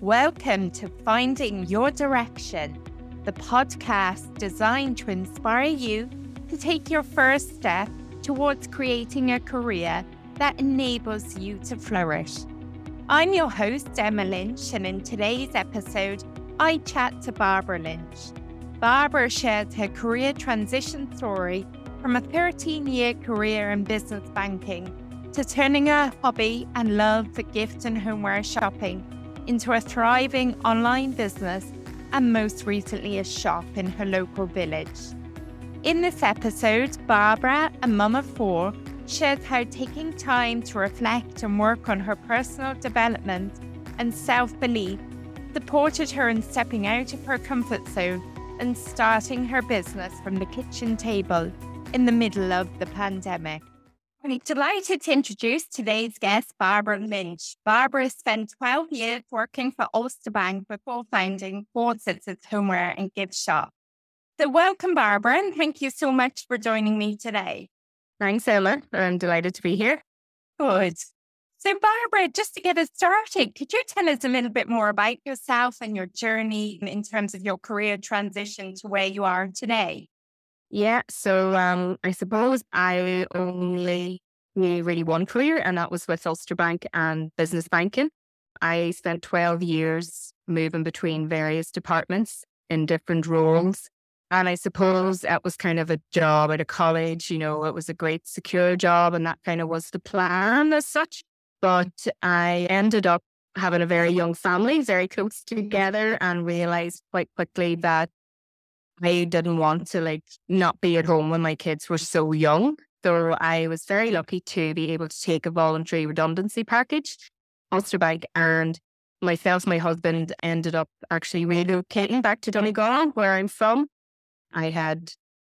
Welcome to Finding Your Direction, the podcast designed to inspire you to take your first step towards creating a career that enables you to flourish. I'm your host, Emma Lynch, and in today's episode, I chat to Barbara Lynch. Barbara shares her career transition story from a 13 year career in business banking to turning a hobby and love for gift and homeware shopping into a thriving online business and most recently a shop in her local village. In this episode, Barbara, a mum of four, shares how taking time to reflect and work on her personal development and self belief supported her in stepping out of her comfort zone and starting her business from the kitchen table in the middle of the pandemic. I'm delighted to introduce today's guest, Barbara Lynch. Barbara spent 12 years working for Ulster Bank before founding Fawcett's Homeware and Gift Shop. So, welcome, Barbara, and thank you so much for joining me today. Thanks, Emma. I'm delighted to be here. Good. So, Barbara, just to get us started, could you tell us a little bit more about yourself and your journey in terms of your career transition to where you are today? Yeah, so um, I suppose I only knew really one career, and that was with Ulster Bank and business banking. I spent 12 years moving between various departments in different roles. And I suppose that was kind of a job at a college, you know, it was a great secure job, and that kind of was the plan as such. But I ended up having a very young family, very close together, and realized quite quickly that I didn't want to like not be at home when my kids were so young. So I was very lucky to be able to take a voluntary redundancy package. Ulster Bank and myself, my husband ended up actually relocating back to Donegal, where I'm from. I had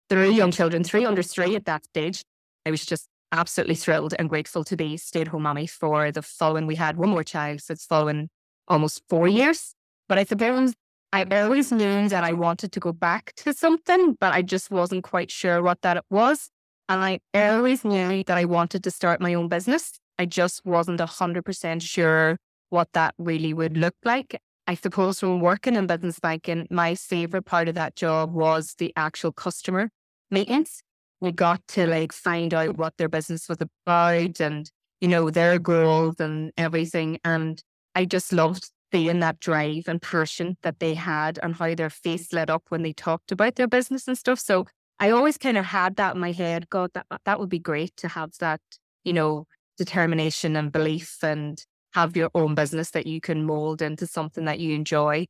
three young children, three under three at that stage. I was just absolutely thrilled and grateful to be stay at home mommy for the following. We had one more child, so it's following almost four years. But I suppose I always knew that I wanted to go back to something, but I just wasn't quite sure what that was. And I always knew that I wanted to start my own business. I just wasn't 100% sure what that really would look like. I suppose from working in business banking, my favorite part of that job was the actual customer maintenance. We got to like find out what their business was about and, you know, their goals and everything. And I just loved seeing that drive and passion that they had and how their face lit up when they talked about their business and stuff. So I always kind of had that in my head. God, that that would be great to have that, you know, determination and belief and have your own business that you can mold into something that you enjoy.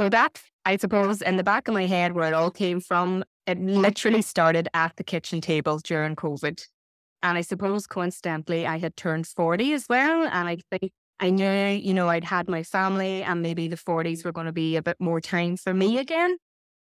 So that I suppose in the back of my head where it all came from, it literally started at the kitchen table during COVID. And I suppose coincidentally I had turned 40 as well. And I think I knew, you know, I'd had my family and maybe the 40s were going to be a bit more time for me again.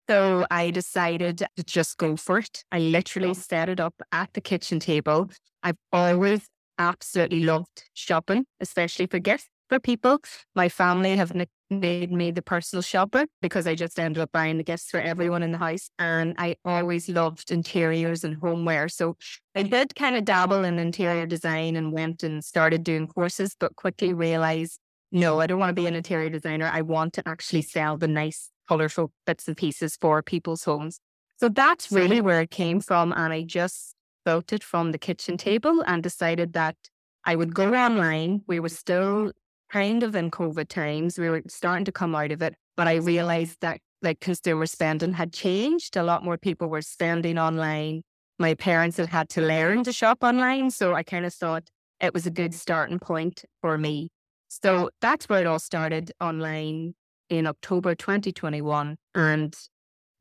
So I decided to just go for it. I literally set it up at the kitchen table. I've always absolutely loved shopping, especially for gifts for people. My family have made me the personal shopper because I just ended up buying the gifts for everyone in the house. And I always loved interiors and homeware. So I did kind of dabble in interior design and went and started doing courses, but quickly realized no, I don't want to be an interior designer. I want to actually sell the nice, colorful bits and pieces for people's homes. So that's really where it came from. And I just built it from the kitchen table and decided that I would go online. We were still kind of in COVID times. We were starting to come out of it, but I realized that like consumer spending had changed. A lot more people were spending online. My parents had had to learn to shop online. So I kind of thought it was a good starting point for me. So that's where it all started online in October 2021. And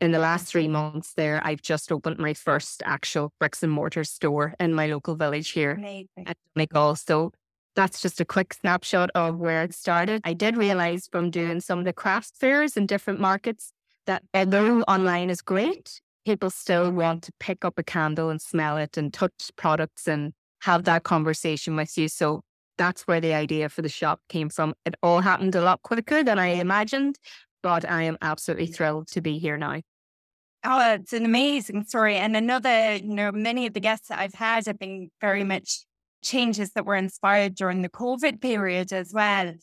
in the last three months there, I've just opened my first actual bricks and mortar store in my local village here Amazing. at Donegal. So that's just a quick snapshot of where it started. I did realize from doing some of the craft fairs in different markets that although online is great, people still want to pick up a candle and smell it and touch products and have that conversation with you. So that's where the idea for the shop came from. It all happened a lot quicker than I imagined, but I am absolutely thrilled to be here now. Oh, it's an amazing story. And another, you know, many of the guests that I've had have been very much changes that were inspired during the COVID period as well.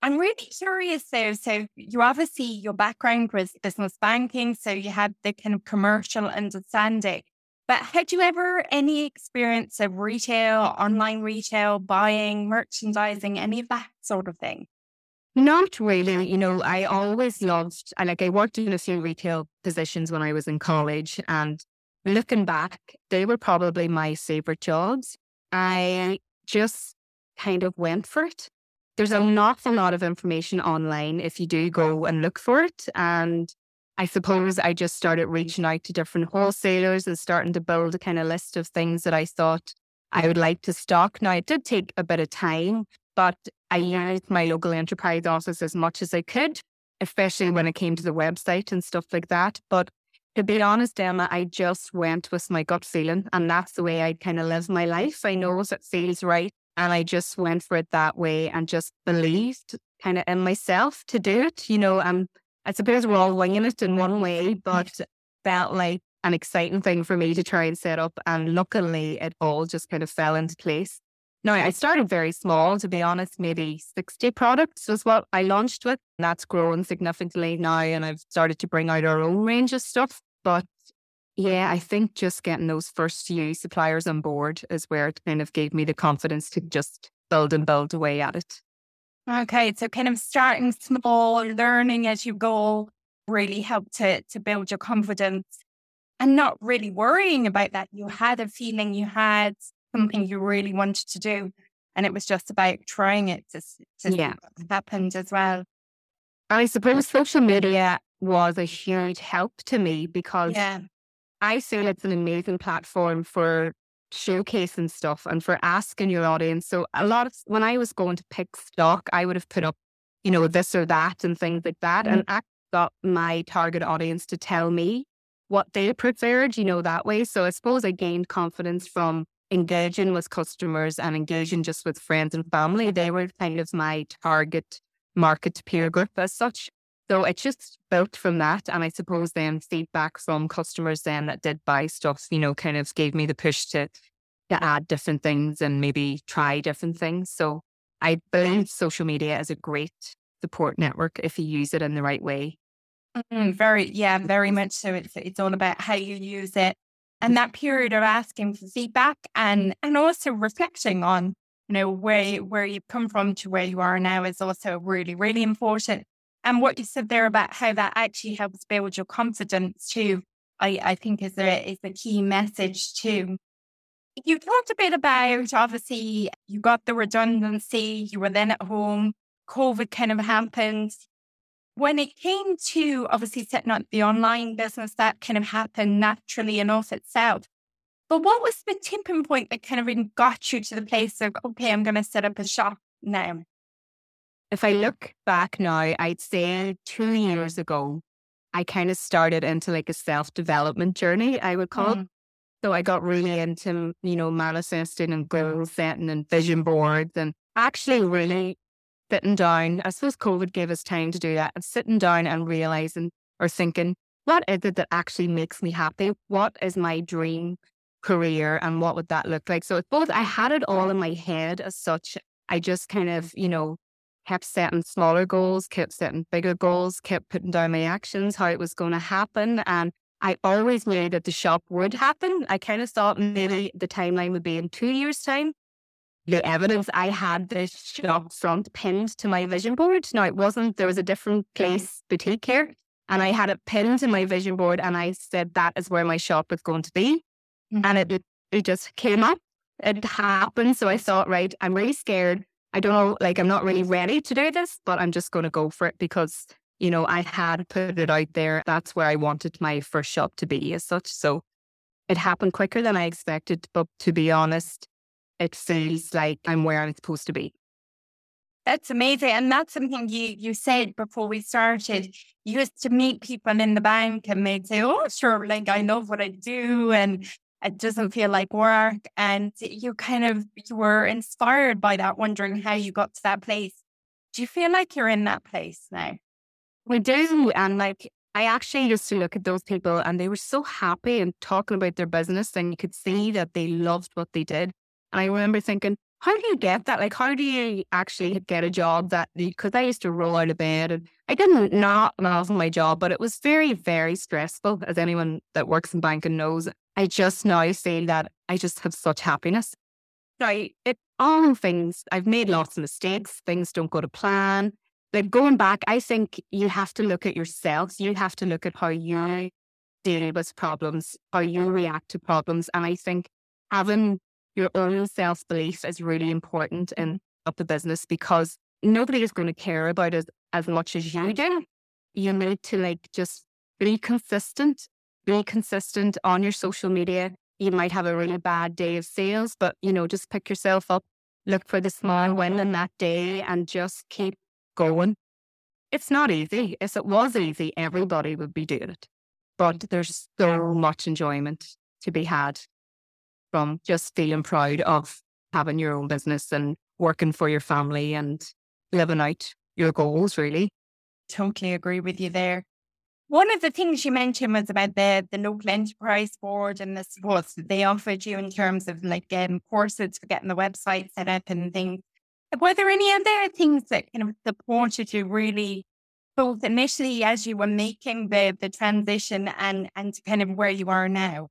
I'm really curious though. So you obviously your background was business banking, so you had the kind of commercial understanding. But had you ever any experience of retail, online retail, buying, merchandising, any of that sort of thing? Not really. You know, I always loved, I like, I worked in a few retail positions when I was in college. And looking back, they were probably my favorite jobs. I just kind of went for it there's an awful lot of information online if you do go and look for it. And I suppose I just started reaching out to different wholesalers and starting to build a kind of list of things that I thought I would like to stock. Now, it did take a bit of time, but I used my local enterprise office as much as I could, especially when it came to the website and stuff like that. But to be honest, Emma, I just went with my gut feeling, and that's the way I kind of live my life. I know it feels right and I just went for it that way and just believed kind of in myself to do it. You know, um, I suppose we're all winging it in one way, but felt like an exciting thing for me to try and set up. And luckily, it all just kind of fell into place. Now, I started very small, to be honest, maybe 60 products was what I launched with. And that's grown significantly now. And I've started to bring out our own range of stuff. But yeah, I think just getting those first few suppliers on board is where it kind of gave me the confidence to just build and build away at it. Okay, so kind of starting small, learning as you go, really helped to to build your confidence, and not really worrying about that. You had a feeling, you had something you really wanted to do, and it was just about trying it to, to yeah. happened as well. I suppose social media was a huge help to me because yeah. I feel it's an amazing platform for showcasing stuff and for asking your audience. So a lot of when I was going to pick stock, I would have put up, you know, this or that and things like that. Mm-hmm. And I got my target audience to tell me what they preferred, you know, that way. So I suppose I gained confidence from engaging with customers and engaging just with friends and family. They were kind of my target market peer group as such. So it just built from that. And I suppose then feedback from customers then that did buy stuff, you know, kind of gave me the push to, to add different things and maybe try different things. So I believe social media is a great support network if you use it in the right way. Mm, very, yeah, very much so. It's, it's all about how you use it. And that period of asking for feedback and, and also reflecting on, you know, where, where you've come from to where you are now is also really, really important. And what you said there about how that actually helps build your confidence too, I, I think is a is a key message too. You talked a bit about obviously you got the redundancy, you were then at home, COVID kind of happened. When it came to obviously setting up the online business, that kind of happened naturally enough itself. But what was the tipping point that kind of got you to the place of, okay, I'm going to set up a shop now? If I look back now, I'd say two years ago, I kind of started into like a self development journey, I would call mm. it. So I got really into, you know, manifesting and goal setting and vision boards and actually really sitting down. I suppose COVID gave us time to do that and sitting down and realizing or thinking, what is it that actually makes me happy? What is my dream career and what would that look like? So it's both, I had it all in my head as such. I just kind of, you know, kept setting smaller goals, kept setting bigger goals, kept putting down my actions, how it was going to happen. And I always knew that the shop would happen. I kind of thought maybe the timeline would be in two years' time. The evidence I had the shop front pinned to my vision board. Now it wasn't, there was a different place boutique here. And I had it pinned to my vision board and I said that is where my shop was going to be. Mm-hmm. And it, it just came up. It happened. So I thought, right, I'm really scared. I don't know, like, I'm not really mm-hmm. ready to do this, but I'm just going to go for it because, you know, I had put it out there. That's where I wanted my first shop to be as such. So it happened quicker than I expected. But to be honest, it feels like I'm where I'm supposed to be. That's amazing. And that's something you, you said before we started. You used to meet people in the bank and they'd say, Oh, sure, like I love what I do. And it doesn't feel like work. And you kind of you were inspired by that, wondering how you got to that place. Do you feel like you're in that place now? We do. And like I actually used to look at those people and they were so happy and talking about their business and you could see that they loved what they did. And I remember thinking, how do you get that? Like, how do you actually get a job that, because I used to roll out of bed and I didn't not love my job, but it was very, very stressful, as anyone that works in banking knows. I just now feel that I just have such happiness. Now, it all things, I've made lots of mistakes, things don't go to plan. Like going back, I think you have to look at yourselves. You have to look at how you deal with problems, how you react to problems. And I think having your own self belief is really important mm-hmm. in of the business because nobody is going to care about it as much as you do. You need to like just be consistent, be consistent on your social media. You might have a really bad day of sales, but you know, just pick yourself up, look for the small win in that day and just keep going. It's not easy. If it was easy, everybody would be doing it. But there's so much enjoyment to be had from just feeling proud of having your own business and working for your family and living out your goals, really. Totally agree with you there. One of the things you mentioned was about the, the local enterprise board and the support that they offered you in terms of like um, courses for getting the website set up and things. Were there any other things that kind of supported you really, both initially as you were making the the transition and and kind of where you are now?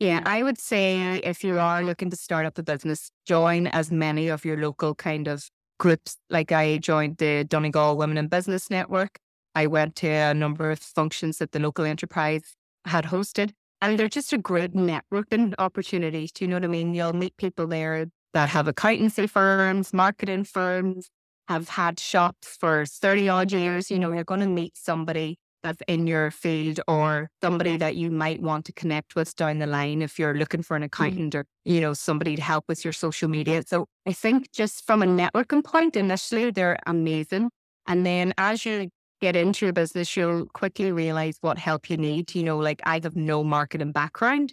Yeah, I would say if you are looking to start up a business, join as many of your local kind of groups. Like I joined the Donegal Women in Business Network. I went to a number of functions that the local enterprise had hosted. And they're just a great networking opportunity. Do you know what I mean? You'll meet people there that have accountancy firms, marketing firms, have had shops for 30 odd years. You know, you're going to meet somebody that's in your field or somebody that you might want to connect with down the line if you're looking for an mm-hmm. accountant mm-hmm. or, you know, somebody to help with your social media. So I think just from a networking point, initially they're amazing. And then as you get into your business, you'll quickly realize what help you need. You know, like I have no marketing background.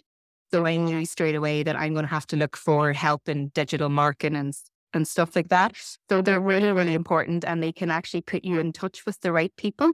So I knew straight away that I'm going to have to look for help in digital marketing and, and stuff like that. So they're really, really important and they can actually put you in touch with the right people.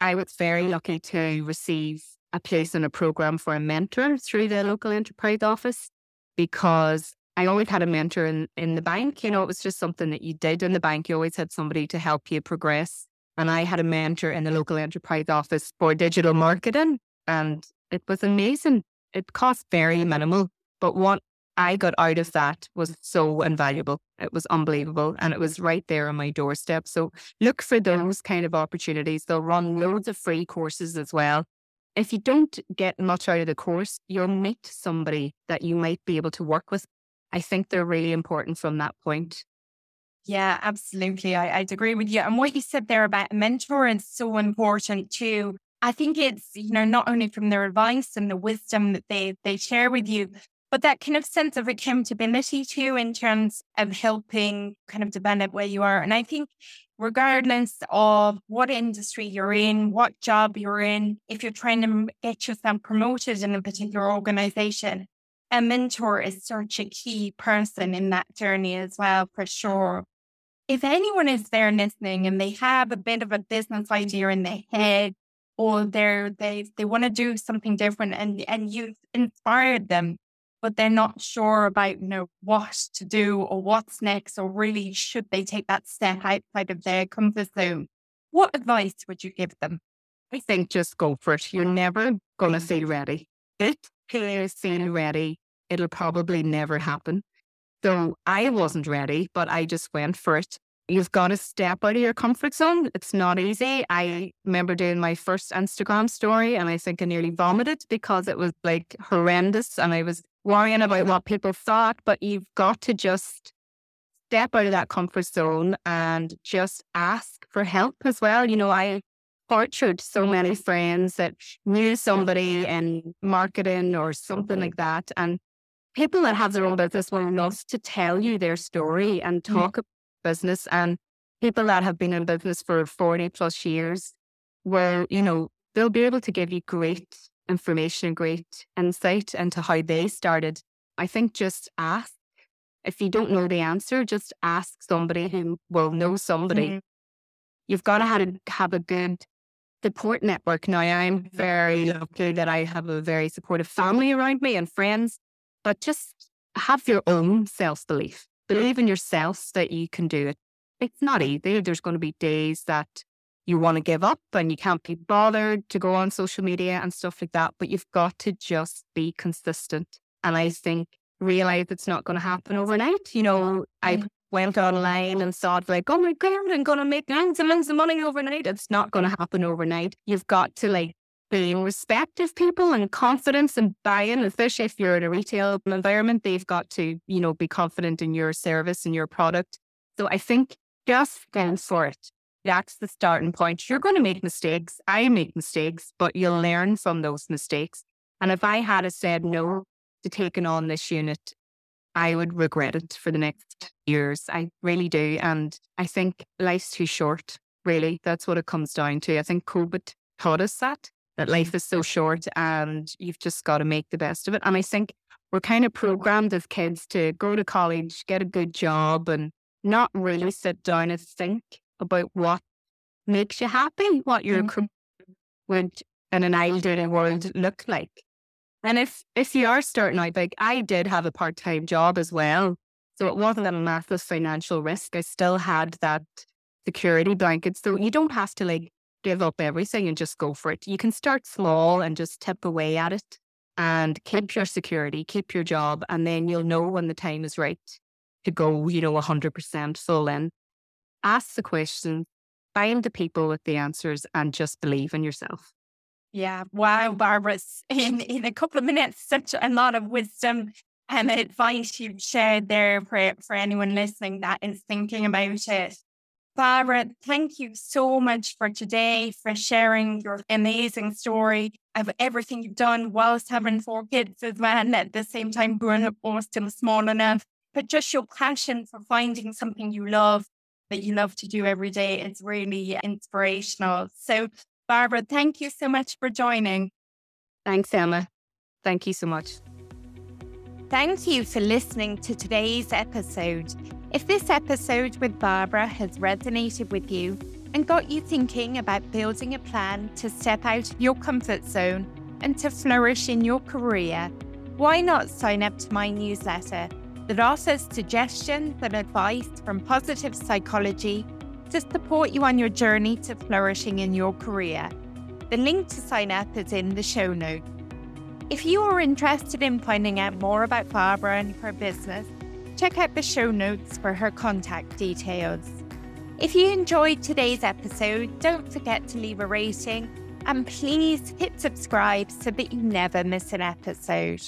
I was very lucky to receive a place in a program for a mentor through the local enterprise office because I always had a mentor in, in the bank. You know, it was just something that you did in the bank. You always had somebody to help you progress. And I had a mentor in the local enterprise office for digital marketing. And it was amazing. It cost very minimal. But what I got out of that was so invaluable. It was unbelievable. And it was right there on my doorstep. So look for those kind of opportunities. They'll run loads of free courses as well. If you don't get much out of the course, you'll meet somebody that you might be able to work with. I think they're really important from that point. Yeah, absolutely. I, I'd agree with you. And what you said there about a mentor is so important too. I think it's, you know, not only from their advice and the wisdom that they they share with you, but that kind of sense of accountability too in terms of helping kind of develop where you are. And I think regardless of what industry you're in, what job you're in, if you're trying to get yourself promoted in a particular organization, a mentor is such a key person in that journey as well, for sure. If anyone is there listening and they have a bit of a business idea in their head, or they're they they want to do something different and and you've inspired them but they're not sure about, you know, what to do or what's next, or really should they take that step outside of their comfort zone. What advice would you give them? I think just go for it. You're never going to feel ready. If you feel ready, it'll probably never happen. So I wasn't ready, but I just went for it. You've got to step out of your comfort zone. It's not easy. I remember doing my first Instagram story and I think I nearly vomited because it was like horrendous. And I was worrying about what people thought, but you've got to just step out of that comfort zone and just ask for help as well. You know, I tortured so many friends that knew somebody in marketing or something like that. And people that have their own business will love to tell you their story and talk mm-hmm. about business. And people that have been in business for 40 plus years will, you know, they'll be able to give you great information, great insight into how they started. I think just ask. If you don't know the answer, just ask somebody who will know somebody. Mm-hmm. You've got to have a, have a good support network. Now, I'm very lucky that I have a very supportive family around me and friends, but just have your own self belief. believe in yourself that you can do it. It's not easy. There's going to be days that you want to give up and you can't be bothered to go on social media and stuff like that, but you've got to just be consistent. And I think realize it's not going to happen overnight. You know, I went online and thought like, oh my God, I'm going to make loads and loads of money overnight. It's not going to happen overnight. You've got to like being respect of people and confidence and buy-in, especially if you're in a retail environment, they've got to, you know, be confident in your service and your product. So I think just go for it. That's the starting point. You're going to make mistakes. I make mistakes, but you'll learn from those mistakes. And if I had said no to taking on this unit, I would regret it for the next years. I really do. And I think life's too short, really. That's what it comes down to. I think COVID taught us that that mm-hmm. life is so short and you've just got to make the best of it. And I think we're kind of programmed as kids to go to college, get a good job, and not really sit down and think about what makes you happy, what your mm-hmm. would in an ideal world look like. And if if you are starting out, like I did have a part time job as well, so it wasn't a massive financial risk. I still had that security blanket, so you don't have to like give up everything and just go for it. You can start small and just tip away at it and keep your security, keep your job, and then you'll know when the time is right to go, you know, 100% full in. Ask the questions, find the people with the answers, and just believe in yourself. Yeah. Wow, Barbara. In, in a couple of minutes, such a lot of wisdom and advice you've shared there for, for anyone listening that is thinking about it. Barbara, thank you so much for today, for sharing your amazing story of everything you've done whilst having four kids as well, and at the same time growing up or still small enough. But just your passion for finding something you love that you love to do every day is really inspirational. So, Barbara, thank you so much for joining. Thanks, Emma. Thank you so much. Thank you for listening to today's episode. If this episode with Barbara has resonated with you and got you thinking about building a plan to step out of your comfort zone and to flourish in your career, why not sign up to my newsletter that offers suggestions and advice from positive psychology to support you on your journey to flourishing in your career? The link to sign up is in the show notes. If you are interested in finding out more about Barbara and her business, check out the show notes for her contact details. If you enjoyed today's episode, don't forget to leave a rating and please hit subscribe so that you never miss an episode.